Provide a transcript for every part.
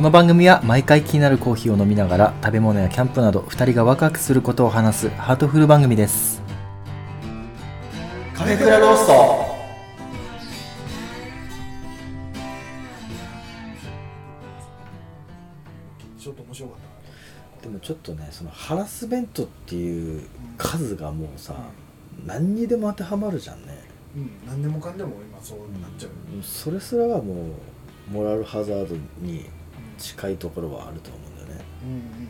この番組は毎回気になるコーヒーを飲みながら食べ物やキャンプなど2人がワクワクすることを話すハートフル番組です。カフェクラロースト。ちょっと面白かった。でもちょっとねそのハラスメントっていう数がもうさ、何にでも当てはまるじゃんね。うん何でもかんでも今そうなっちゃう、それすらはもうモラルハザードに近いところはあると思うんだよね。うんうん。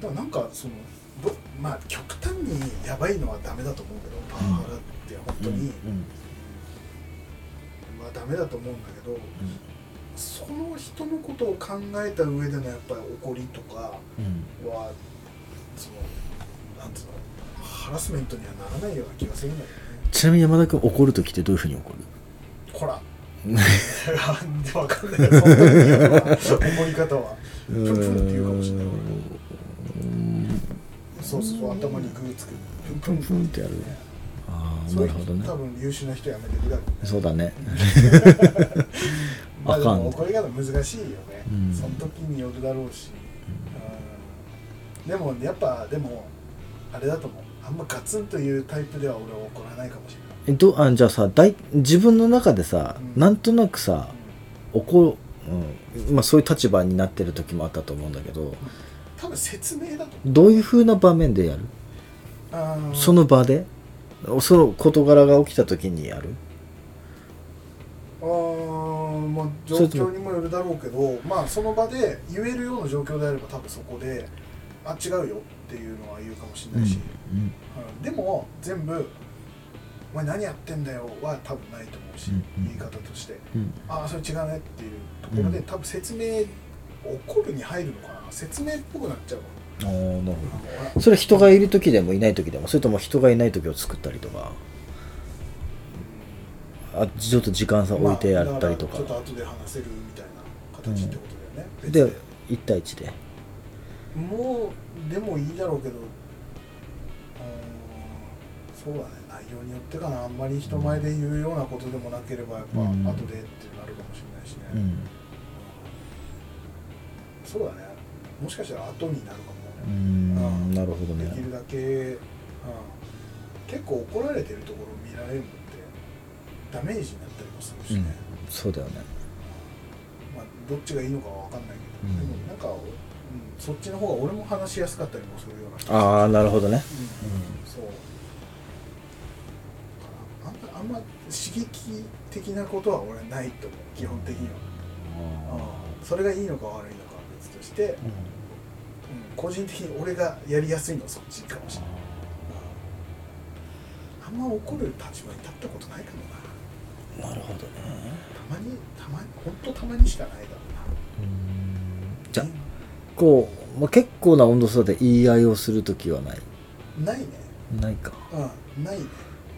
だからなんかそのどまあ極端にやばいのはダメだと思うけどパワハラって本当に、うんまあダメだと思うんだけどその人のことを考えた上でのやっぱり怒りとかうん。はそのなんつうのハラスメントにはならないような気がするんだけどね。ちなみに山田君怒る時ってどういうふうに怒る？こらわかんないよそ思い方はプンプンって言うかもしれないそうそうそう頭にグーつくプンプンプンってやるああそういうなるほどね多分優秀な人やめてくだそうだね まあでも怒り方難しいよね、うん。その時によるだろうし、うんでもやっぱでもあれだと思う。あんまガツンというタイプでは俺は怒らないかもしれないえどあじゃあさだい自分の中でさ、うん。なんとなくさ怒る、うんまあ、そういう立場になってる時もあったと思うんだけど多分説明だとどういうふうな場面でやる？その場で？その事柄が起きた時にやる？あーまあ状況にもよるだろうけどまあその場で言えるような状況であれば多分そこであ違うよっていうのは言うかもしれないし、うんうん。でも全部「お前何やってんだよ」は多分ないと思うし、うんうん。言い方として。うん「ああそれ違うね」っていうところで、うん。多分説明怒るに入るのかな。説明っぽくなっちゃうあーなるほのどそれ人がいる時でもいない時でもそれとも人がいない時を作ったりとか。あちょっと時間差置いてやったりとか,、ちょっと後で話せるみたいな形ってことだよね、別で1対1で。もうでもいいだろうけどうーんそうだね。内容によってかな。あんまり人前で言うようなことでもなければやっぱ後うん。でってなるかもしれないしね、うん。そうだね。もしかしたら後になるかうも、ん。なるほどね。できるだけ、うん、結構怒られてるところを見られるのってダメージになったりもするしね、そうだよね。まあ、どっちがいいのかは分かんないけど、うん。でもなんか、うん、そっちの方が俺も話しやすかったりもするようなああなるほどね。うん。そう。あんま刺激的なことは俺ないと思う基本的には、うん。それがいいのか悪いのかは別として、うん、個人的に俺がやりやすいのはそっちかもしれない、うんあんま怒る立場に立ったことないかもな。なるほどね。たまにたまに本当たまにしかないだろうな。じゃあこう、まあ、結構な温度差で言い合いをする時はない？ないね。ないか、うん。ないね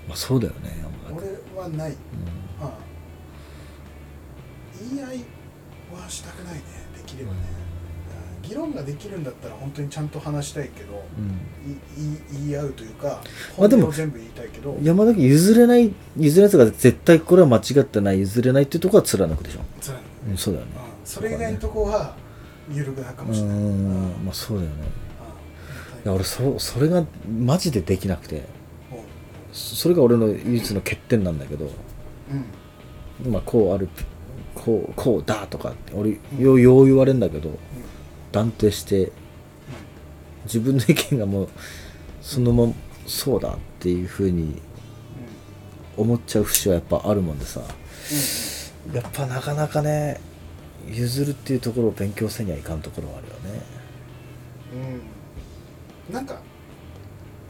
まあ、そうだよね俺はない。うん。言い合いはしたくないね。できればね、うん。議論ができるんだったら本当にちゃんと話したいけど、うん。い言い合うというかまあでも本音を全部言いたいけど。山田君譲れない譲れないやつが絶対これは間違ってない譲れないっていうところは貫くでしょ、つらいうん、そうだよね。うん。それ以外のとこは緩くなるかうもしれない、うん。んまあそうだよね。いや俺そそれがマジでできなくてそそれが俺の唯一の欠点なんだけどうん。まあこうあるこうこうだとかって俺ようよう言われるんだけど断定して自分の意見がもうそのままそうだっていうふうに思っちゃう節はやっぱあるもんでさ。やっぱなかなかね譲るっていうところを勉強せにはいかんところはあるよね。うん。なんか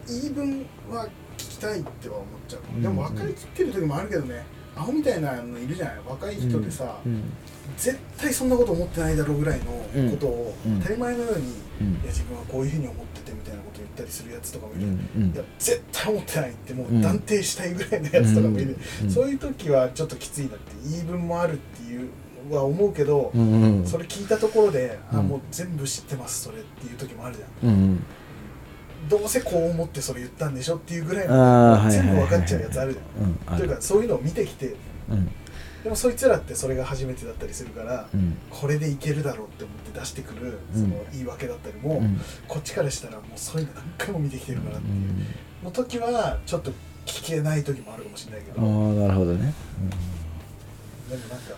言い分は聞きたいっては思っちゃう、うんでも分かりきってる時もあるけどねアホみたいなのいるじゃない。若い人でさ、うん絶対そんなこと思ってないだろうぐらいのことをうん。当たり前のように、うん。いや自分はこういうふうに思っててみたいなこと言ったりするやつとかもいる、いや絶対思ってないってもううん。断定したいぐらいのやつとかもいる、うんそういう時はちょっときついなって言い分もあるっていうは思うけど、それ聞いたところで、あうん。もう全部知ってますそれっていう時もあるじゃんどうせこう思ってそれ言ったんでしょっていうぐらいの全部分かっちゃうやつある。じゃん、というかそういうのを見てきてうん。でもそいつらってそれが初めてだったりするから、うん。これでいけるだろうって思って出してくるうん。その言い訳だったりも、うん。こっちからしたらもうそういうの何回も見てきてるからっていう、うんの時はちょっと聞けない時もあるかもしれないけああど、なるほどね。でもなんか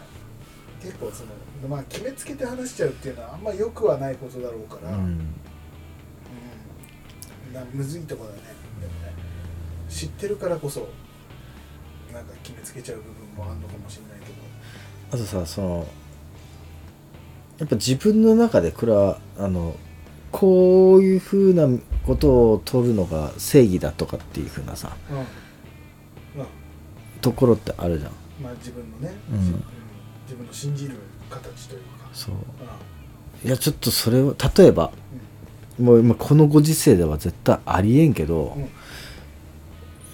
結構そのまあ決めつけて話しちゃうっていうのはあんま良くはないことだろうから、うん、うんなむずいとこだね。でもね知ってるからこそなんか決めつけちゃう部分もあるのかもしれないけど。あとさそのやっぱ自分の中でこれはあのこういうふうなことを取るのが正義だとかっていうふうなさうん、うん、ところってあるじゃん。まあ自分のね、うん。自分の信じる形というか。そう。ういやちょっとそれを例えばもう今このご時世では絶対ありえんけど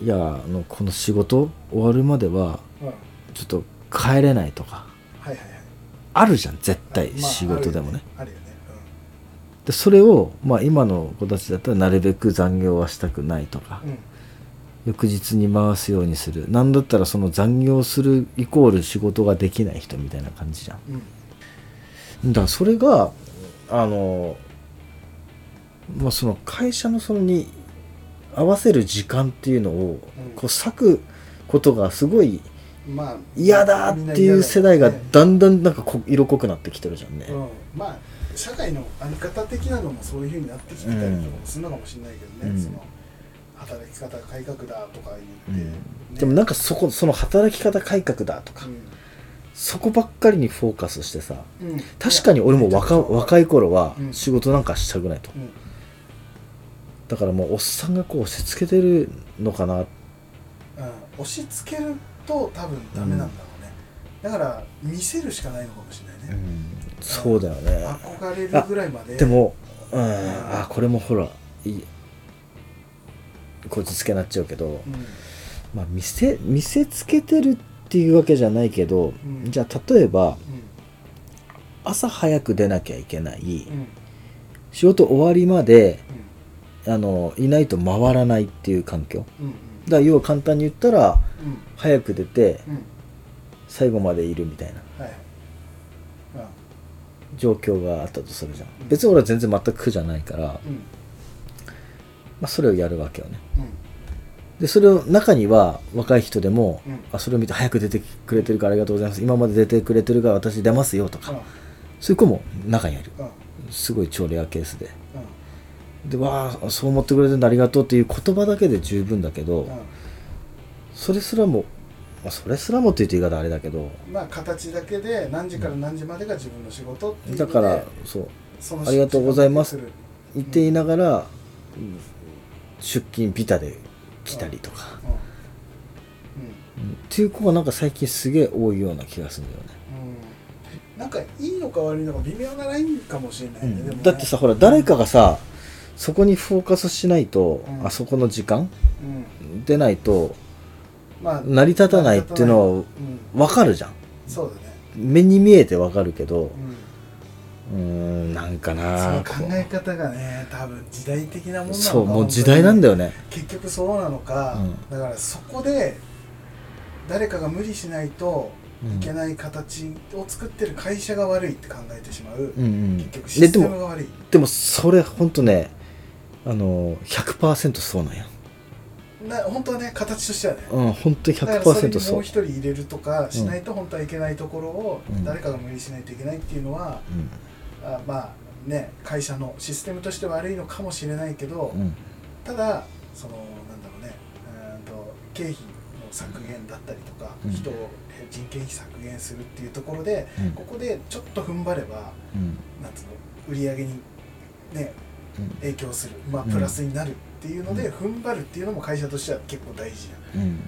いやあのこの仕事終わるまではちょっと帰れないとかはいはいあるじゃん絶対まあ仕事でもね,、あるよね。でそれを、まあ、今の子たちだったらなるべく残業はしたくないとかうん、うん。翌日に回すようにする。なんだったらその残業するイコール仕事ができない人みたいな感じじゃん。うん。だからそれがあのまあその会社のそのに合わせる時間っていうのをうん。こう割くことがすごいまあ嫌だっていう世代がだんだんなんかこ色濃くなってきてるじゃんね、うん、まあ社会の在り方的なのもそういうふうになってきてたりとかもするのかもしれないけどね、うん。その働き方改革だとかうん言って、ね。でもなんかそこその働き方改革だとか、そこばっかりにフォーカスしてさうん。うん確かに俺も若若いい頃はうん。仕事なんかしたくないと、うんだからもうおっさんがこう押し付けてるのかな。うん押し付けると多分ダメなんだろうね、だから見せるしかないのかもしれないね、そうだよね。憧れるぐらいまで。でもうんあこれもほらいいこじつけになっちゃうけど、うん。まあ見せ見せつけてるっていうわけじゃないけど、うん。じゃあ例えばうん。朝早く出なきゃいけない、うん。仕事終わりまでうんあのいないと回らないっていう環境。うんだから要は簡単に言ったらうん。早く出てうん。最後までいるみたいな。はい。状況があったとするじゃん。別に俺は全然全く苦じゃないから、まうん。うんあ、それをやるわけよね。うん。でそれを中には若い人でも、うん。あそれを見て早く出てくれてるからありがとうございます。今まで出てくれてるから私出ますよとか、そういう子も中にはいる。うん。うんすごい超レアケースで。うんでわあそう思ってくれてるのありがとうっていう言葉だけで十分だけど、うん。それすらも、まあ、それすらもって言うと言い方あれだけどまあ形だけで何時から何時までが自分の仕事っていうだからそうありがとうございます言っていながら、うん出勤ビタで来たりとか、うん。うん。うん。っていう子がなんか最近すげえ多いような気がするんだよね。うん。なんかいいのか悪いのか微妙なラインかもしれないね、ね。だってさほら誰かがさそこにフォーカスしないと、うん。あそこの時間うん。でないとまあ成り立たないっていうのはうん。分かるじゃん。そうだね。目に見えて分かるけどうん。なんかそなの考え方がね多分時代的なもんなのかそうもう時代なんだよね。結局そうなのか、うん。だからそこで誰かが無理しないとうん。いけない形を作ってる会社が悪いって考えてしまう、うんうん。結局システムが悪い。でもそれほんとねあの100%そうなんや。な本当はね形としてはね。うん本当にだからそれに100%そう。もう一人入れるとかしないと本当はいけないところをうん。誰かが無理しないといけないっていうのは、あまあね会社のシステムとして悪いのかもしれないけど、うん。うんただそのなんだろうねうーんと経費の削減だったりとか、うん。人を人件費削減するっていうところで、うん。ここでちょっと踏ん張ればうん。なんつうの売り上げにねうん影響する、まあ、うんプラスになるっていうので、うん。踏ん張るっていうのも会社としては結構大事じゃんうん。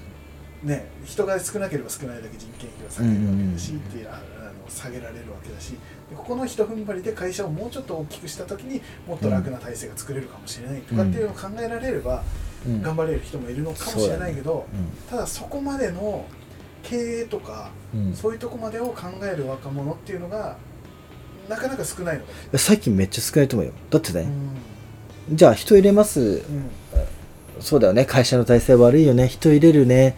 ね、人が少なければ少ないだけ人件費が下げるわけだし、うんうんうん。っていうああの下げられるわけだしでここの一踏ん張りで会社をもうちょっと大きくした時にもっと楽な体制が作れるかもしれないとかっていうのを考えられれば、うん。頑張れる人もいるのかもしれないけど、うただそこまでの経営とか、そういうとこまでを考える若者っていうのがなかなか少ないの。最近めっちゃ少ないと思うよ。だってね、うん。じゃあ人入れます。うん。そうだよね。会社の体制悪いよね。人入れるね。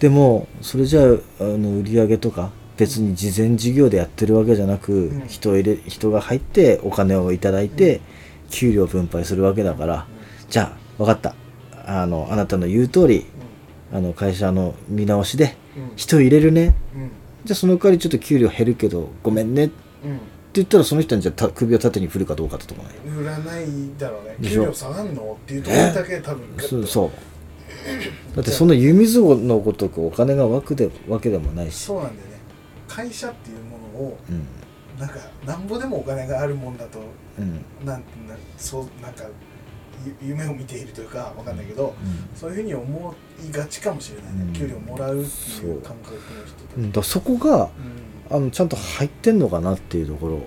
でもそれじゃああの売り上げとか別に事前事業でやってるわけじゃなく、うん。人を入れ人が入ってお金をいただいて、給料分配するわけだから、じゃあ分かった。あのあなたの言う通りあの会社の見直しでうんうん。人入れるね。うん。じゃあその代わりちょっと給料減るけどごめんね。うん言ったらその人にじゃあた首を縦に振るかどうかってとこない？売らないだろうね。給料下がんのっていうところだけ多分そうそう。だってそんな湯水のごとくお金が湧くでわけでもないし。そうなんだよね。会社っていうものをうん。なんかなんぼでもお金があるもんだとうん。なんてなそうなんかゆ夢を見ているというかわかんないけど、そういうふうに思いがちかもしれないね、うん。給料もらうっていう感覚の人たち、うん。だそこがうんあのちゃんと入ってんのかなっていうところ。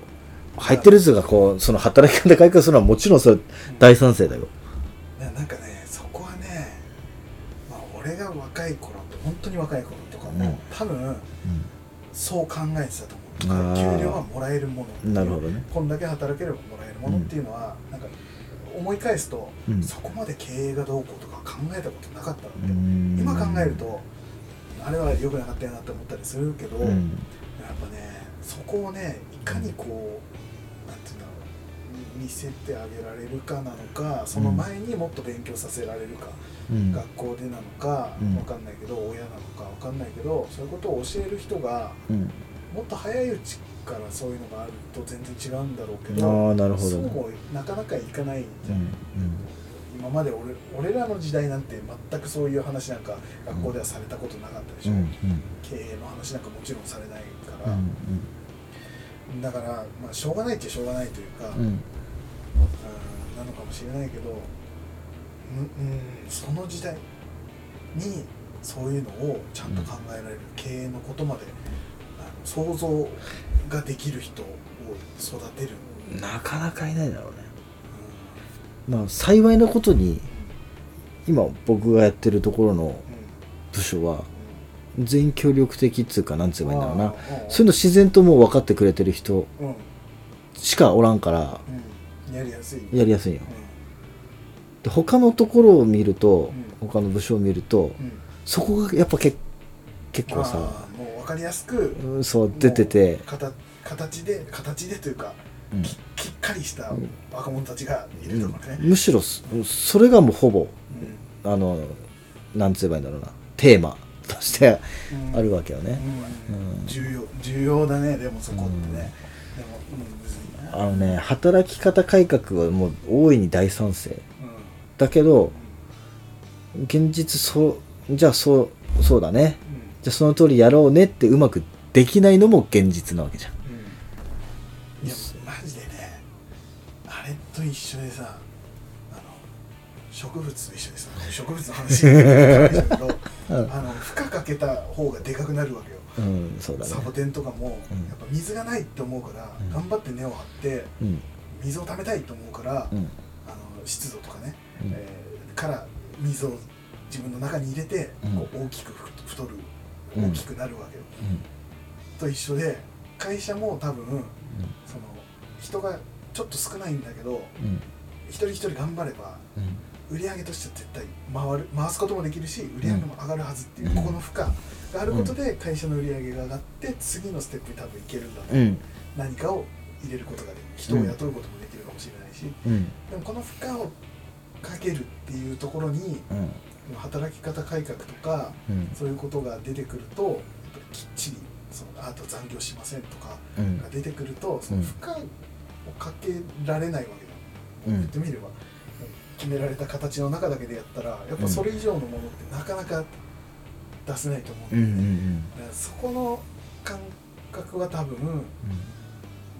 入ってるやつがこうその働き方改革するのはもちろんそれ大賛成だよ。ななんかねそこはね、まあ、俺が若い頃って本当に若い頃とかも、うん。多分そう考えてたとあ思うー。給料はもらえるものなるほどね。こんだけ働ければもらえるものっていうのは、なんか思い返すと、うん。そこまで経営がどうこうとか考えたことなかったのうで、ん。今考えるとあれは良くなかったよなって思ったりするけど、うんやっぱねそこをねいかにこう、なんていうんだろう見せてあげられるかなのかその前にもっと勉強させられるか、うん。学校でなのか、うん。わかんないけど親なのかわかんないけどそういうことを教える人がうん。もっと早いうちからそういうのがあると全然違うんだろうけどなるほど。ねそうもなかなかいかないじゃん、うん。今まで俺俺らの時代なんて全くそういう話なんか学校ではされたことなかったでしょ、うんうん。経営の話なんかもちろんされないから、うん。だから、まあ、しょうがないっちゃしょうがないというか、うん。うんなのかもしれないけどうん、うん、その時代にそういうのをちゃんと考えられる、経営のことまであの想像ができる人を育てる、なかなかいないだろうね。うまあ幸いなことにん今僕がやってるところのうん部署は全員協力的っつうかなんつうかいいんだろうな。そういうの自然ともう分かってくれてる人しかおらんから。うん。やりやすい。やりやすいよ。うで他のところを見るとう他の部署を見るとそこがやっぱけ結構さもう分かりやすくうんそう出てて。形形で形でというか、うん。ききっかりした若者たちがいるとかね、むしろそそれがもうほぼあのなんつえばいいんだろうな。テーマとしてうんあるわけよね、重要重要だね。でもそこってね、あのね働き方改革はもう大いに大賛成。うんだけど現実そうじゃあそうそうだね。うん。じゃあその通りやろうねってうまくできないのも現実なわけじゃん。うん。いやマジでね。あれと一緒でさ植物と一緒でさ植物の話になっちゃうけど、うんあの負荷かけた方がでかくなるわけよ。うんそうだね。サボテンとかも、うんやっぱ水がないって思うから、うん。頑張って根を張ってうん。水を貯めたいと思うから、うん。あの湿度とかね、うん。えーから水を自分の中に入れて、うん。こう大きくふ太るうん。大きくなるわけよ、と一緒で会社も多分その人がちょっと少ないんだけどうん。一人一人頑張ればうん売り上げとしては絶対回る回すこともできるし売り上げも上がるはずっていう、うん。ここの負荷があることで会社の売り上げが上がって次のステップに多分いけるんだと、うん。何かを入れることができる。人を雇うこともできるかもしれないし、うん。でもこの負荷をかけるっていうところにうん。働き方改革とかうん。そういうことが出てくるとやっぱりきっちりそのあと残業しませんとかうん。が出てくるとその負荷をかけられないわけだ、うん。言ってみれば決められた形の中だけでやったらやっぱそれ以上のものってなかなか出せないと思ううんうんだよね、だからそこの感覚は多分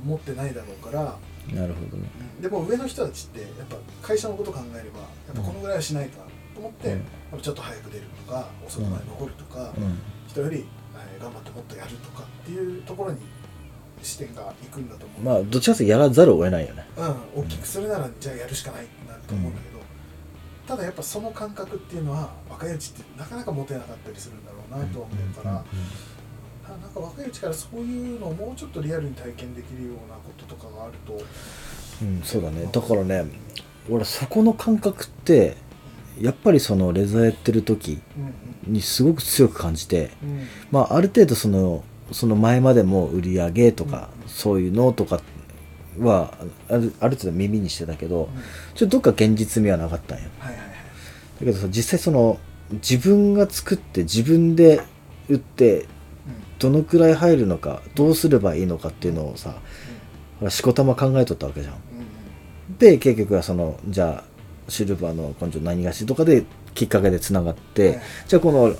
持ってないだろうから、うんなるほどね。でも上の人たちってやっぱ会社のこと考えればやっぱこのぐらいはしないとなと思って、うん。やっぱちょっと早く出るとか遅くまで残るとか、うん。人より、えー頑張ってもっとやるとかっていうところに視点がいくんだと思う、まあどっちかというとやらざるを得ないよね。うん、大きくするならじゃあやるしかないってなると思うんだけど、ただやっぱその感覚っていうのは若いうちってなかなか持てなかったりするんだろうなとは思うから、あなんか若いうちからそういうのをもうちょっとリアルに体験できるようなこととかがあると、うんそうだね。だからね俺そこの感覚ってやっぱりそのレザーやってる時うんうん。にすごく強く感じて、うん。まあ、ある程度そのその前までも売り上げとか、そういうのとかはあるある程度耳にしてたけど、うん。ちょっとどっか現実味はなかったんよはいはいはい。だけどさ実際その自分が作って自分で売ってどのくらい入るのかどうすればいいのかっていうのをさほらしこたま考えとったわけじゃん。うんうん。で結局はそのじゃあシルバーの根性何がしとかできっかけでつながって、はいじゃあこの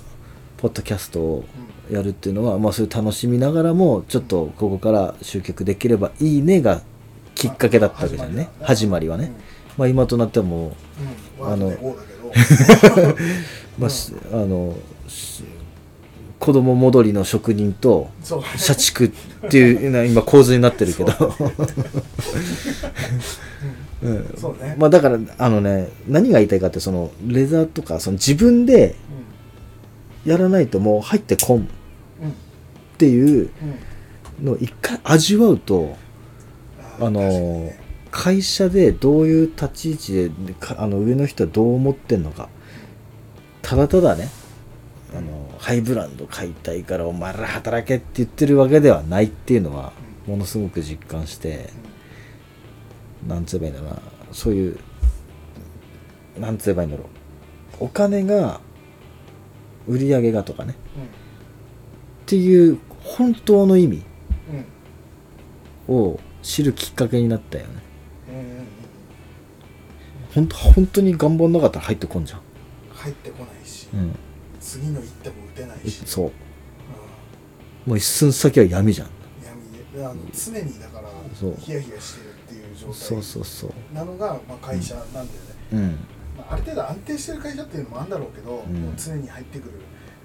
ポッドキャストをやるっていうのは、まあ、そういう楽しみながらもちょっとここから集客できればいいねがきっかけだったわけじゃんね。始まりはね、まあ、今となってはもううん、あの まあ、しあのし子供戻りの職人と社畜っていうな今構図になってるけど、う。ん。そうね。まあだからあのね何が言いたいかってそのレザーとかその自分でやらないともう入ってこんていううんのを一回味わうとーあの会社でどういう立ち位置でかあの上の人はどう思ってんのか。ただただねあのハイブランド買いたいからお前ら働けって言ってるわけではないっていうのはものすごく実感してなんつえばいいんだろうな。そういうなんつえばいいんだろう。お金が売り上げがとかね。っていう本当の意味うん。うんを知るきっかけになったよね。うんうんうん。本当本当に頑張んなかったら入ってこんじゃん、入ってこないし、うん、次の一手も打てないし、そう。うもう一寸先は闇じゃん。ん、闇であの常にだからヒヤヒヤしてるっていう状そう態そうそう。なのが、まあ、会社なんだよね、うん。まあ、ある程度安定してる会社っていうのもあるんだろうけど、うん。もう常に入ってくる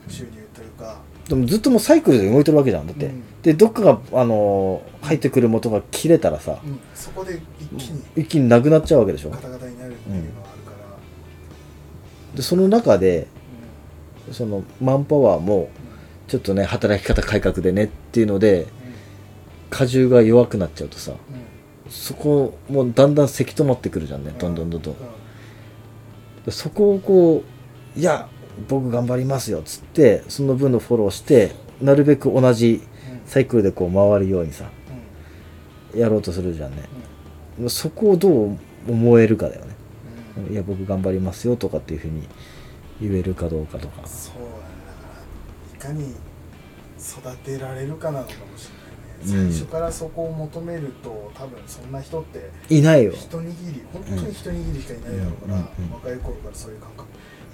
収入というか、でもずっともうサイクルで動いてるわけじゃんだって、うん。でどっかがあのー入ってくる元が切れたらさ、うん、そこで一気に一気になくなっちゃうわけでしょ。ガタガタになるっていうのはあるから、でその中でうそのマンパワーもちょっとね働き方改革でねっていうので荷重が弱くなっちゃうとさんうん。そこもだんだんせき止まってくるじゃんねうんどんどんどん。どん。そこをこういや僕頑張りますよっつってその分のフォローしてなるべく同じうん。サイクルでこう回るようにさうん。やろうとするじゃんね。うんそこをどう思えるかだよね。うん。いや僕頑張りますよとかっていうふうに言えるかどうかとか。そうだね。だからいかに育てられるかなのかもしれないね、うん。最初からそこを求めると多分そんな人っていないよ。一握り本当に一握りしかいないだろうから、うんうんうん。若い頃からそういう感覚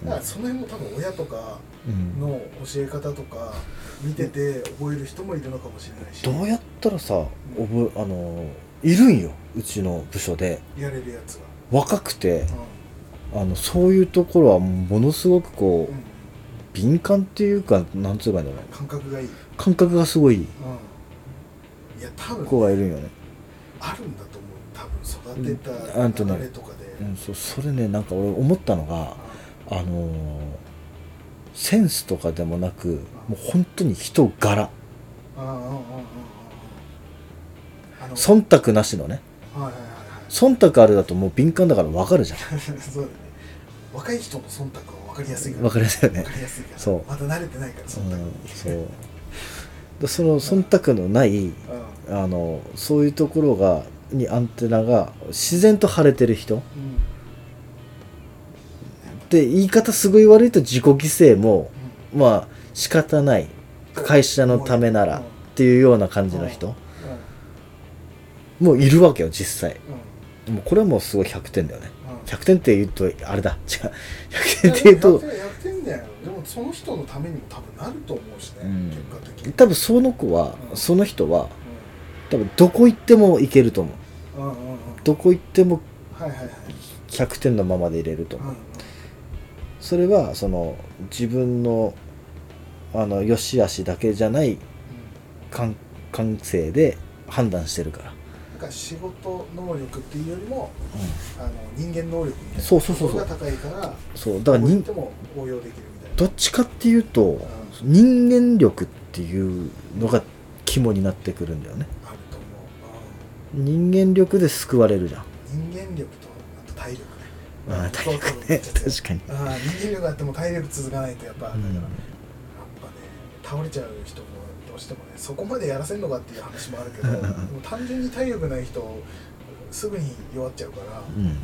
だからその辺も多分親とかうん。の教え方とか見てて覚える人もいるのかもしれないし。どうやったらさ覚えあのいるんようちの部署で。やれるやつは、若くてうあのそういうところはものすごくこう、んうん、敏感っていうかなんつうかいいんだろう感覚がいい、うん、感覚がすごいいや多分、子がいるんよね、あるんだと思う。多分育てたうん。あれとかで、うん、そうそれねなんか俺思ったのがあのーセンスとかでもなくもう本当に人柄。忖度なしのね。はいはいはいはい。忖度あるだともう敏感だから分かるじゃん。そうだね。若い人の忖度は分かりやすいから。分かりやすいよね。分かりやすいから。そう。まだ慣れてないから忖度。に、うんそう。でその忖度のないうん。あのそういうところがにアンテナが自然と腫れてる人。うんで言い方すごい悪いと自己犠牲もまあ仕方ない。会社のためならっていうような感じの人。もういるわけよ実際。もうこれはもうすごい100点だよね。うん。100点って言うとあれだ。違う。100点って言うと100点100点だよでもその人のためにも多分なると思うしね、うん。結果的に。多分その子はうん。その人は多分どこ行ってもいけると思う。うんうんうん。うんどこ行ってもはいはいはい。100点のままで入れると思うそれはその自分のあの良し悪しだけじゃない感感性で判断してるから、なんか仕事能力っていうよりもあの人間能力みたいな。そうそうそうが高いからそう。だから人ても応用できるみたいな。どっちかっていうと人間力っていうのが肝になってくるんだよね。あると思う、人間力で救われるじゃんうん。人間力とあああ体力ね。確かに。ああ人間力あっても体力続かないとやっぱ、うん。だからやっぱね倒れちゃう人もどうしてもねそこまでやらせんのかっていう話もあるけどでも単純に体力ない人すぐに弱っちゃうからうん。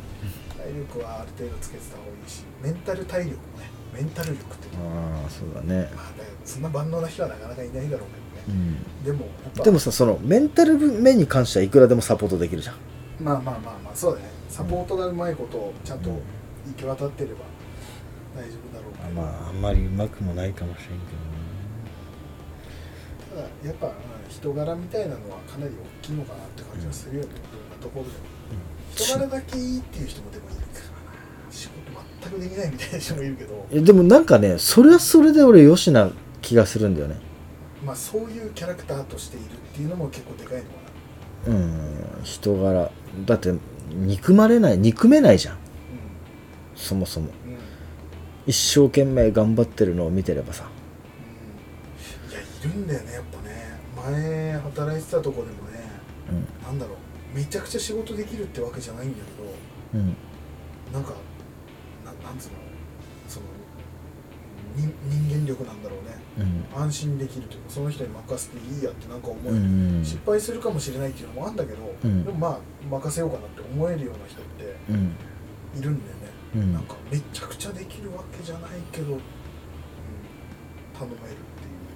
体力はある程度つけてた方がいいしメンタル体力もねメンタル力ってああそうだね。まあそんな万能な人はなかなかいないだろうけどね。うん。でもでもさそのメンタル面に関してはいくらでもサポートできるじゃん。まあまあまあまあそうだねサポートがうまいことをちゃんと行き渡ってれば大丈夫だろうけど、まああんまりうまくもないかもしれんけただやっぱうん人柄みたいなのはかなり大きいのかなって感じがするよね、どん。なところでも。人柄だけいいっていう人もでもいるから。な仕事全くできないみたいな人もいるけど。どねえでもなんかねそれはそれで俺よしな気がするんだよね。まあそういうキャラクターとしているっていうのも結構でかいのかな。うん。人柄。だって憎まれない憎めないじゃん。そもそも。一生懸命頑張ってるのを見てればさ。いやいるんだよねやっぱね。前働いてたとこでもねうん。なんだろう。めちゃくちゃ仕事できるってわけじゃないんだけどうん。なんかななんつうの？人人間力なんだろうね。うん。安心できるというかその人に任せていいやってなんか思える、うん失敗するかもしれないっていうのもあるんだけど、うん。でもまあ任せようかなって思えるような人ってうん。いるんだよね、うん。なんかめちゃくちゃできるわけじゃないけど、うん、頼めるっ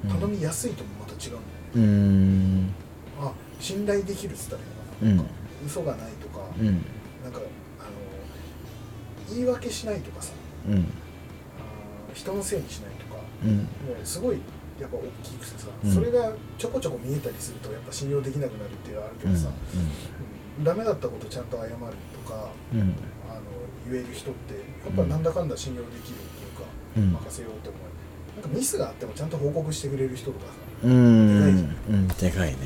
ていう。頼みやすいともまた違うんだよね、うん。あ信頼できるっつったらいいのかな,、うん。嘘がないとか、うん。なんかあの言い訳しないとかさうん人のせいにしないとかうん。もうすごいやっぱ大きくてさ、うん。それがちょこちょこ見えたりするとやっぱ信用できなくなるっていうのはあるけどさ、うん。ダメだったことちゃんと謝るとかあの言える人ってやっぱなんだかんだ信用できるっていうか、うん。任せようと思う。なんかミスがあってもちゃんと報告してくれる人とかさうん。でかいじゃん。うん。でかいね。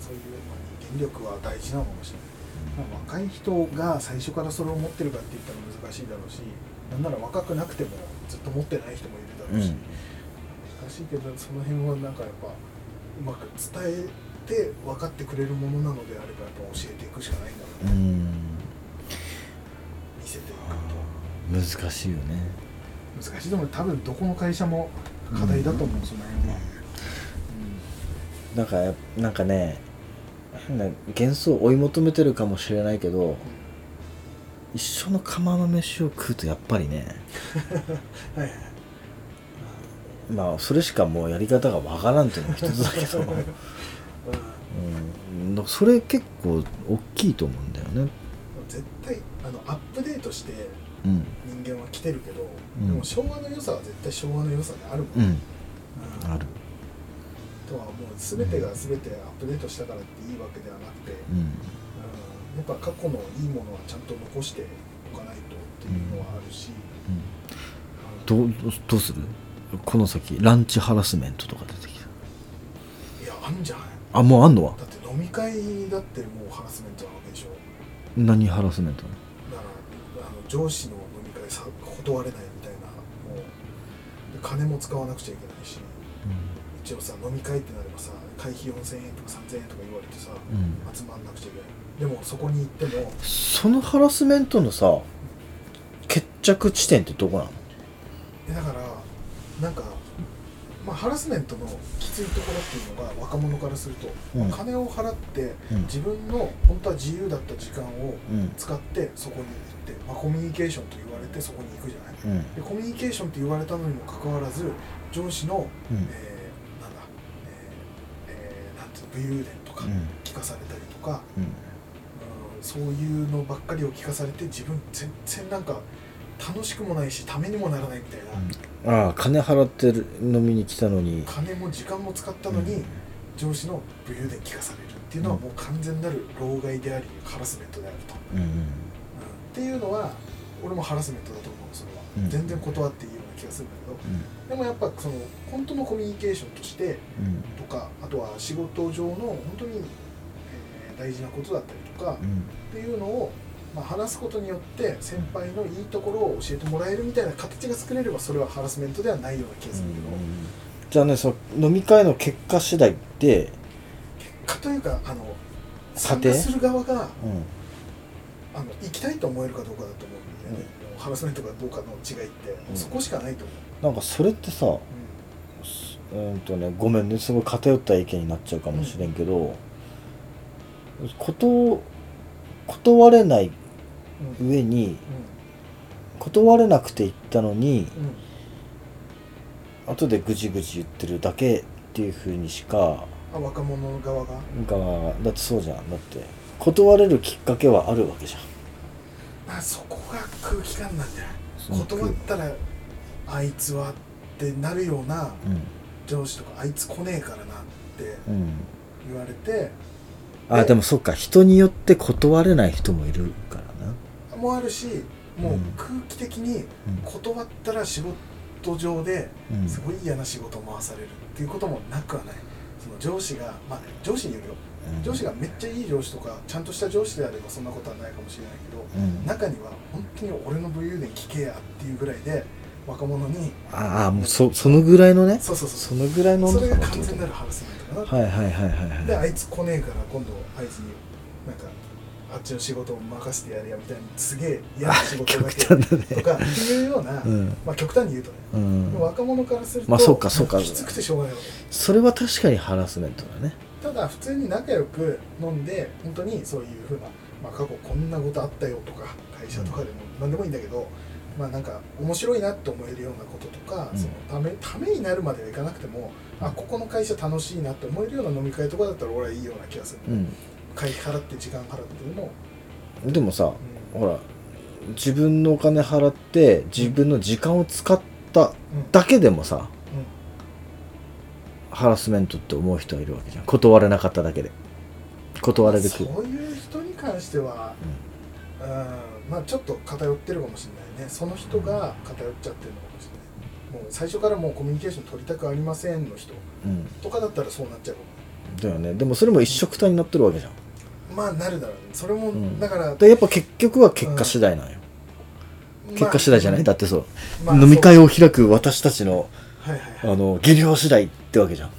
そういう、まあ、人間力は大事なのかもしれない、まあ、若い人が最初からそれを持ってるかって言ったら難しいだろうしなんなら若くなくてもずっと持ってない人もいるだろうし、うん。難しいけどその辺はなんかやっぱうまく伝えて分かってくれるものなのであればやっぱ教えていくしかないんだろうね、うん。見せていく難しいよね。と難しい。でも多分どこの会社も課題だと思う、その辺は、なんかやなんかね変な幻想を追い求めてるかもしれないけど一緒の釜の飯を食うとやっぱりね はいはい。まあそれしかもうやり方がわからんっていうのも一つだけど、うん、それ結構大きいと思うんだよね。絶対あのアップデートしてうん。人間は来てるけど、うん。でも昭和の良さは絶対昭和の良さであるもん、うん。うん。ある。とはもう全てが全てアップデートしたからっていいわけではなくて、うんうんやっぱ過去のいいものはちゃんと残しておかないとっていうのはあるし、どうどうする？この先ランチハラスメントとか出てきた。いやあんじゃないあもうあんのは？だって飲み会だってもうハラスメントなわけでしょ？何ハラスメントなのだからあの上司の飲み会さ断れないみたいな。もうで金も使わなくちゃいけないし。一応さ飲み会ってなればさ会費4000円とか3000円とか言われてさ、うん。集まんなくちゃいけないでもそこに行っても。そのハラスメントのさ決着地点ってどこなの？えだからなんか、まあ、ハラスメントのきついところっていうのが若者からすると、うん。まあ金を払ってうん。自分の本当は自由だった時間をうん。使ってそこに行って、まあ、コミュニケーションと言われてそこに行くじゃない？うん。でコミュニケーションって言われたのにもかかわらず上司の、うん。えーなんだ、えーえーなんていうの武勇伝とかうん。聞かされたりとか、うんうんそういうのばっかりを聞かされて自分全然なんか楽しくもないしためにもならないみたいな、ああ金払ってる飲みに来たのに。金も時間も使ったのに、うん上司の武勇伝聞かされるっていうのはもう完全なる老害でありハラスメントであると、うんうん。うん。っていうのは俺もハラスメントだと思うそれは、うん。全然断っていいような気がするんだけど、でもやっぱその本当のコミュニケーションとしてうんとかあとは仕事上の本当に、えー大事なことだったりとか、っうん。ていうのを、まあ、話すことによって先輩のいいところを教えてもらえるみたいな形が作れればそれはハラスメントではないような気がするけど、じゃあねその飲み会の結果次第でかというかあの家参庭加する側がうん。あの行きたいと思えるかどうかだと思うんだよね、ハラスメントかどうかの違いって、うん。そこしかないと思なんかそれってさう、うーんとねごめんねすごい偏った意見になっちゃうかもしれんけど、こと断れないうんうん。上に断れなくて行ったのにうん。後でぐじぐじ言ってるだけっていうふうにしかあ若者側が？がだってそうじゃん。だって断れるきっかけはあるわけじゃん。まあそこが空気感なんじゃない？断ったらあいつはってなるようなうん。上司とかあいつ来ねえからなってうん。言われてあでもそっか。人によって断れない人もいるからな。もあるしもううん。空気的にうん。断ったら仕事上でうん。すごい嫌な仕事を回されるっていうこともなくはない。その上司がまあ上司によるよ。うん。上司がめっちゃいい上司とかちゃんとした上司であればそんなことはないかもしれないけどうん。中には本当に俺の武勇伝聞けやっていうぐらいで若者に。ああもうそそのぐらいのね？そうそうそそうのぐらいのそれが完全なるハラスメントかなはいはいはいはいはい。であいつ来ねえから今度あいつになんかあっちの仕事を任せてやれやみたいにすげえ嫌な仕事だけ極端だねとかっていうような、うん。まあ極端に言うとね、うん。若者からすると、まあそうかそうか。きつくてしょうがないわけ。それは確かにハラスメントだね。ただ普通に仲良く飲んで本当にそういうふうな、まあ、過去こんなことあったよとか会社とかでも何でもいいんだけど、まあなんか面白いなって思えるようなこととか、うん。そのためためになるまではいかなくても、あここの会社楽しいなって思えるような飲み会とかだったら俺はいいような気がする、うん。会費払って時間払ってでも、でもさうん。ほら自分のお金払って自分の時間を使ったうん。だけでもさうん。ハラスメントって思う人はいるわけじゃん。断れなかっただけで。断れる気そういう人に関しては、うん、まあちょっと偏ってるかもしれないねその人が偏っちゃってるのかもしれない。もう最初からもうコミュニケーション取りたくありませんの人。とかだったらそうなっちゃう。かだよね。でもそれも一緒くたになってるわけじゃん。もまあなるだろうね。それも、うん。だから、でやっぱ結局は結果次第なんよ、結果次第じゃない、だってそう、まあ飲み会を開く私たちのはいはいはい。あの技量次第ってわけじゃん。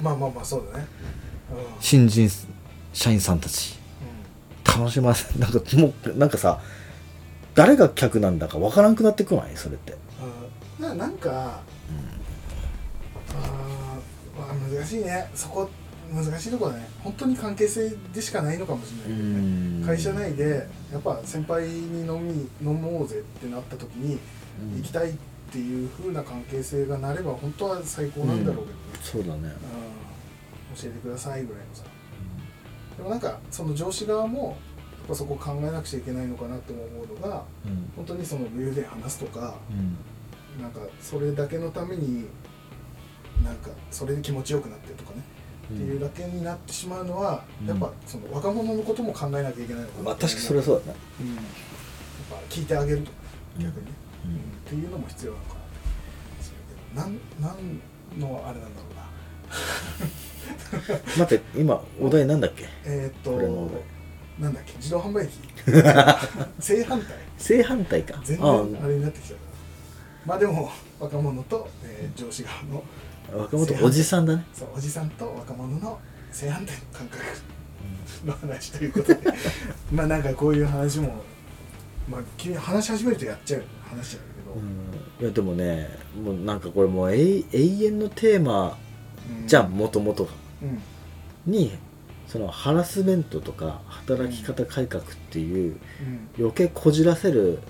まあまあまあそうだね。うん、新人社員さんたち。楽しませなんかもうなんかさ誰が客なんだかわからんくなってこないそれって。うん、うん、ななんかあー、まあ、難しいね。そこ難しいところだね。本当に関係性でしかないのかもしれない。けどね会社内でやっぱ先輩に飲み飲もうぜってなった時に行きたいっていう風な関係性がなれば本当は最高なんだろうけどね、そうだね。うん教えてくださいぐらいのさ。でもなんかその上司側もぱそこ考えなくちゃいけないのかなと思うのがうん。本当にその武勇伝話すとかうん。なんかそれだけのためになんかそれで気持ちよくなってとかね、っていうだけになってしまうのは、うん。やっぱその若者のことも考えなきゃいけないのかなまあ確かにそれはそうだね。うん、やっぱ聞いてあげるとうん。逆にね、うん。うんっていうのも必要なのかなって。するけどなんなんのあれなんだろうな。待って今お題なんだっけ？えーっとなんだっけ？自動販売機？正反対？正反対か。全あ然あれになってきちゃうまあでも若者と、えー上司側のあ若者おじさんだね。そうおじさんと若者の正反対の感覚の話ということで。まあなんかこういう話もまあ急に話し始めるとやっちゃう話だけど、うん。いやでもねもうなんかこれもう永永遠のテーマうんじゃんもともとが。うん。にそのハラスメントとか働き方改革っていう余計こじらせる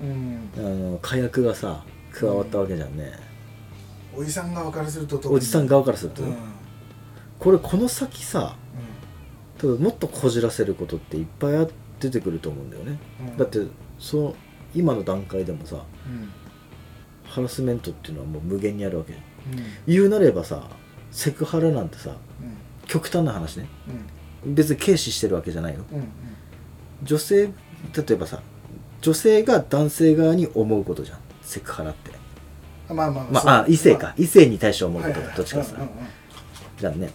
うん。あの火薬がさ加わったわけじゃんね、おじさん側からするとおじさん側からするとね、うん。これこの先さ多分もっとこじらせることっていっぱいあ出てくると思うんだよね、うん。だってその今の段階でもさうん。ハラスメントっていうのはもう無限にあるわけうん。言うなればさセクハラなんてさうん極端な話ね。うん。別に軽視してるわけじゃないよ。うん女性例えばさ女性が男性側に思うことじゃん。セクハラって。うんまあまあ。まそう。ああ異性か。異性に対して思うことはいはいはい。だどっちかさうんうんうん。じゃんね。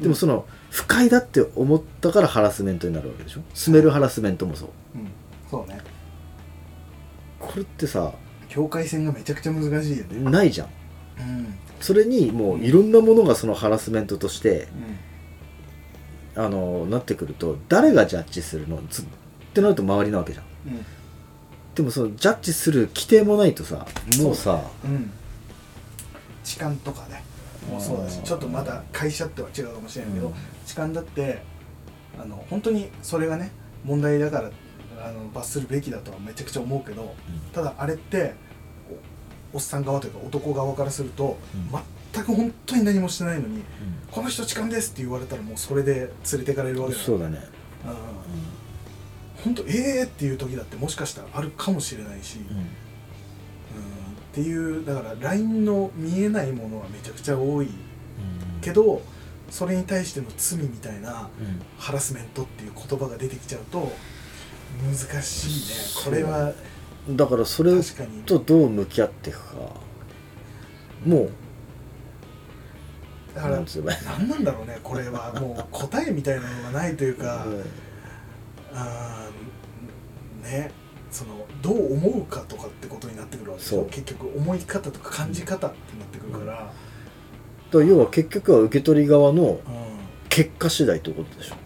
でもその不快だって思ったからハラスメントになるわけでしょ？スメルハラスメントもそう。うん。そうね。これってさ境界線がめちゃくちゃ難しいよね。ないじゃん。うん。それにもういろんなものがそのハラスメントとしてあのなってくると誰がジャッジするの？つってなると周りなわけじゃん。うん。でもそのジャッジする規定もないとさもうさうん。痴漢とかね。もうそうだしちょっとまた会社っては違うかもしれないけど、うん。痴漢だってあの本当にそれがね問題だからあの罰するべきだとはめちゃくちゃ思うけどただあれっておおっさん側というか男側からすると、うん全く本当に何もしてないのに「この人痴漢です」って言われたらもうそれで連れてかれるわけだ。そうだね、うん。本当ええー、っていう時だってもしかしたらあるかもしれないし、うん、っていうだから LINE の見えないものはめちゃくちゃ多い。けどそれに対しての罪みたいなハラスメントっていう言葉が出てきちゃうと難しいね。これはだからそれとどう向き合っていくか。もうだから何なんだろうねこれは。もう答えみたいなのがないというか、あーねそのどう思うかとかってことになってくるわけで結局思い方とか感じ方ってなってくるから、だから要は結局は受け取り側のうん。結果次第ってことでしょ。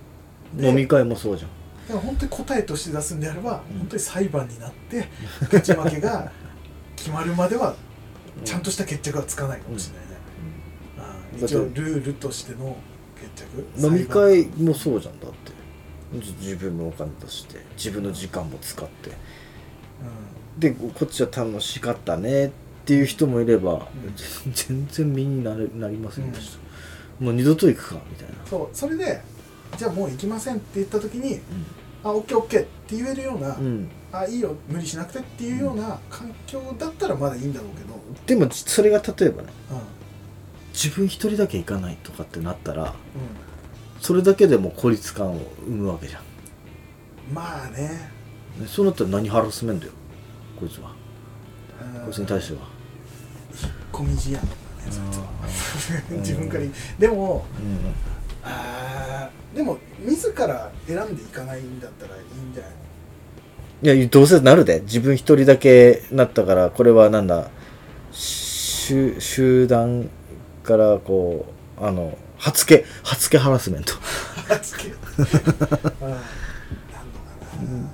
で飲み会もそうじゃん。だから本当に答えとして出すんであれば、うん。本当に裁判になって勝ち負けが決まるまではちゃんとした決着はつかないかもしれない一応ルールとしての決着？飲み会もそうじゃんだって。じ自分のお金出して。自分の時間も使って。でこっちは楽しかったねっていう人もいれば、ん。全然身になれなりませんでした、もう二度と行くかみたいな、そう。それでじゃあもう行きませんって言った時にあオッケーオッケーって言えるような、うん、あいいよ無理しなくてっていうような環境だったらまだいいんだろうけど、でもそれが例えばね。うん自分一人だけ行かないとかってなったらうそれだけでも孤立感を生むわけじゃん。ん、まあね。ねそうなったら何ハラスメントよこいつは。こいつに対しては。込み思案だねそいつは。うん。自分からでもうんあーでも自ら選んでいかないんだったらいいんじゃない？のいやどうせなるで。自分一人だけなったからこれはなんだ集集団からこうあの初毛初毛ハラスメント。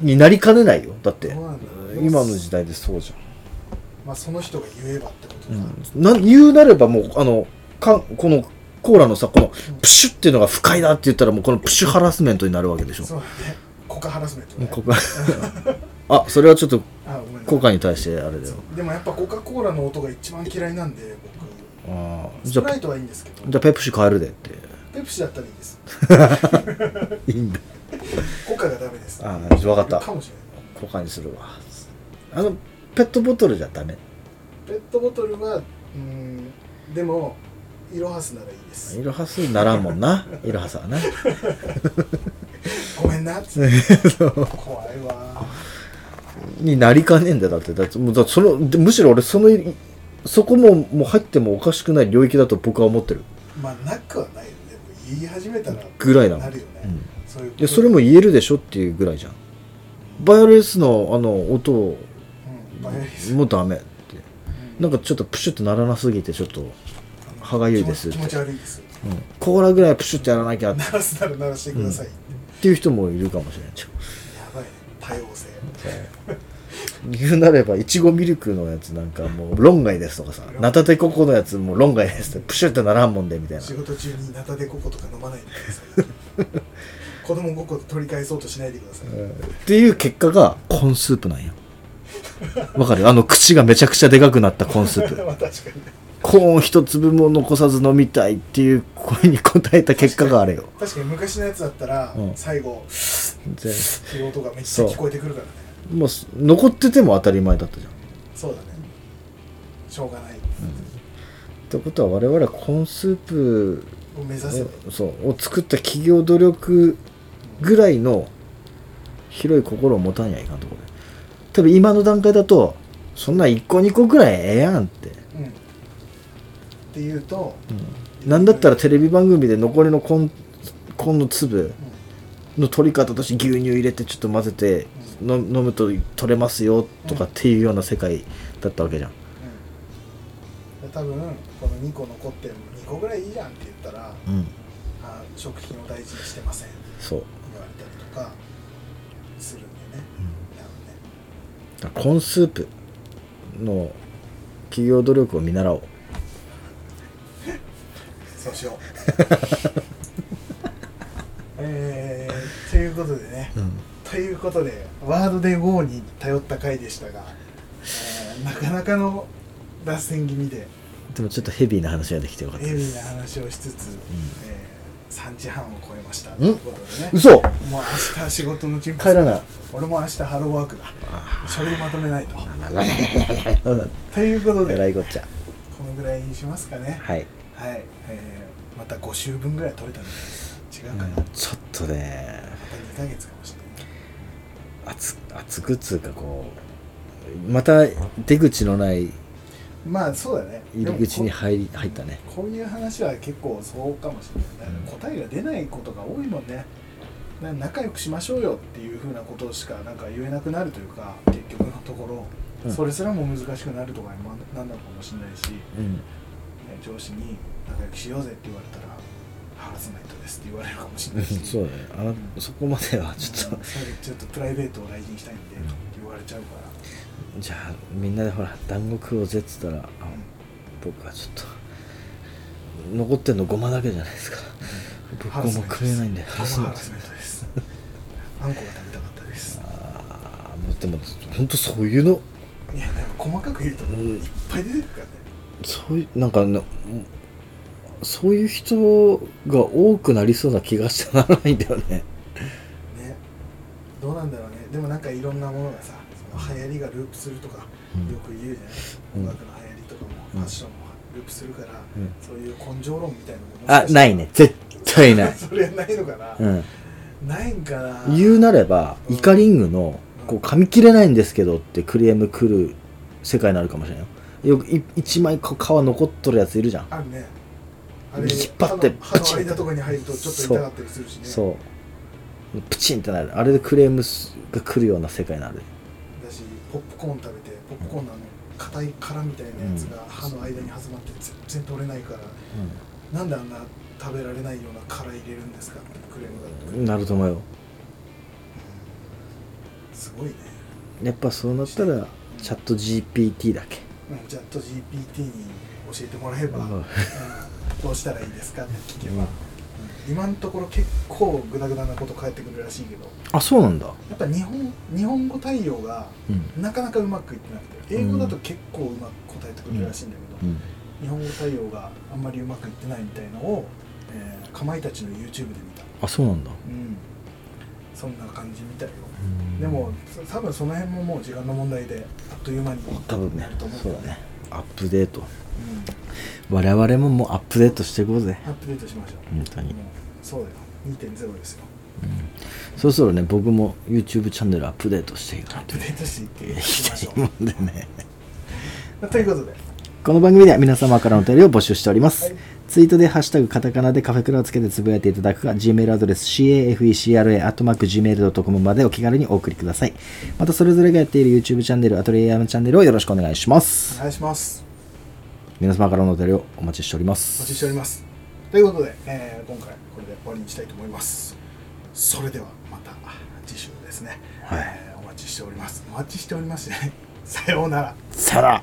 になりかねないよだって。今の時代でそうじまあその人が言えばってことゃん、か、うん、な言うなればもうあのかこのコーラのさこのプシュっていうのが不快だって言ったらもうこのプシュハラスメントになるわけでしょ。そうだね。コカハラスメントね。ここ あそれはちょっとコカに対してあれだよ。でもやっぱコカ・コーラの音が一番嫌いなんであー。僕スじゃあプライトはいいんですけど。じゃあペプシ変えるでって。ペプシだったらいいです。いいんだ。コカがダメです。ああ分かった。かもしれない。コカにするわ。あのペットボトルじゃダメ？ペットボトルはうんでもイロハスならいいです。イロハスにならんもんな。イロハスはな。ごめんな。っつって怖いわ。になりかねえんだよだって。だってもうだそのでむしろ俺そのそこももう入ってもおかしくない領域だと僕は思ってる。まあなくはないよね。でも言い始めたらぐらいなの。なるよね、うん。そういういやそれも言えるでしょっていうぐらいじゃん。バイオレンスのあの音をうんバイオレンス。もうダメって。うん。なんかちょっとプシュってならなすぎてちょっっと歯がゆいです気持ち気持ち悪いです。うん、コーラぐらいプシュってやらなきゃっ鳴らすなら鳴らしてくださいって、ていう人もいるかもしれないじゃん。やばいね。多様性言うなればいちごミルクのやつなんかもう論外ですとかさナタデココのやつも論外ですってプシュってならんもんでみたいな。仕事中にナタデココとか飲まないでください。子供ごっこ取り返そうとしないでください、っていう結果がコーンスープなんよ。わかる？あの口がめちゃくちゃでかくなったコーンスープ。コーン一粒も残さず飲みたいっていう声に応えた結果があれよ。確かに昔のやつだったら、うん。最後全っていう音がめっちゃ聞こえてくるからねもうす残ってても当たり前だったじゃん。そうだね。しょうがない、ってことは我々はコーンスープを目指せ。をそうを作った企業努力ぐらいの広い心を持たんやいかんところで。多分今の段階だとそんな1個2個ぐらいええやんって、うん。っていうと、なんだったらテレビ番組で残りのコーンコーンの粒の取り方として牛乳入れてちょっと混ぜての飲むと取れますよとかっていうような世界だったわけじゃん、うん、で多分この2個残ってる2個ぐらいいいじゃんって言ったらうん、あ食品を大事にしてません。そう。言われたりとかするんなるほどね。コーンスープの企業努力を見習おう。そうしよう。えー、ということでね、うんということでワードで GO に頼った回でしたが、えーなかなかの脱線気味ででもちょっとヘビーな話ができてよかったヘビですーな話をしつつ、えー3時半を超えました。ん？ということでね。嘘！もう明日仕事の準備帰らない。俺も明日ハローワークだ。あ書類まとめないと。ーということでえらいこっちゃ。このぐらいにしますかね。はい、はい、えーまた5週分ぐらい取れたんじゃない違うかな、うんちょっとね。また2ヶ月かもしれない熱熱くっつうかこうまた出口のないまあそうだね。入り口に入り入ったね。ここういう話は結構そうかもしれない、うん。答えが出ないことが多いもんね。仲良くしましょうよっていうふうなことしかなんか言えなくなるというか結局のところ、うん。それすらも難しくなるとかにもなんなのかもしれないし、ね、うん。上司に仲良くしようぜって言われたらハラスメントですって言われるかもしれないし。そうだね。あのそこまではちょっと。ちょっとプライベートを大事にしたいんで、うん言われちゃうから。じゃあみんなでほら団子食おうぜっつったらあ僕はちょっと残ってんのごまだけじゃないですか。僕ハも食えないんでハラスメントです。あんこが食べたかったです。あーもうでも本当そういうの。いやでも細かく言うとうんいっぱい出てくるからね。そういうなんかねそういう人が多くなりそうな気がしてならないんだよね。ね。どうなんだろうね。でもなんかいろんなものがさその流行りがループするとかようん。く言うじゃない、うん。音楽の流行りとかもファッションもループするから、うん。そういう根性論みたいなのもあないね。絶対ない、それはないのかな、うん、ないんかな。言うなればうん。イカリングのこう噛み切れないんですけどってクレーム来る世界になるかもしれないよ。よくい一枚皮残っとるやついるじゃん。あるね。あ引っ張って歯のプチン歯の間とかに入るとちょっと痛かったりするしね。そう。プチンってなる。あれでクレームが来るような世界になる。だしポップコーン食べてポップコーンのあの硬い殻みたいなやつが歯の間に挟まって全然取れないから、なんであんな食べられないような殻入れるんですかってクレームがなると思うよ。すごいね、やっぱそうなったらチャット GPT だけ。うん、チャット GPT に教えてもらえば、うん。うんどうしたらいいですかって聞けば、うんうん。今のところ結構グダグダなこと返ってくるらしいけど。あそうなんだ。やっぱ日本日本語対応がうん。なかなかうまくいってなくて英語だと結構うまく答えてくるらしいんだけど、うん。日本語対応があんまりうまくいってないみたいのを、えーかまいたちの YouTube で見た、あそうなんだ。うん、そんな感じみたいよ、うん。でもそ多分その辺ももう時間の問題であっという間に多分ね。なると思う。そうだねアップデート。うん、我々ももうアップデートしていこうぜ。アップデートしましょう。本当に。そうだよ。2.0ですよ。そろそろね僕も YouTube チャンネルアップデートしていかないとアップデートしていっていいきましょきたいもんでね。うということで。この番組では皆様からのお便りを募集しております、はいツイートでハッシュタグカタカナでカフェクラをつけてつぶやいていただくか Gmail アドレス cafecra.gmail.com までお気軽にお送りください。またそれぞれがやっている YouTube チャンネルアトリエアムチャンネルをよろしくお願いします。お願いします。皆様からのお便りをお待ちしておりまお待すちしております。ということで、えー今回これで終わりにしたいと思います。それではまた次週ですね、はい。えーお待ちしております。お待ちしておりますね。さようなら。さら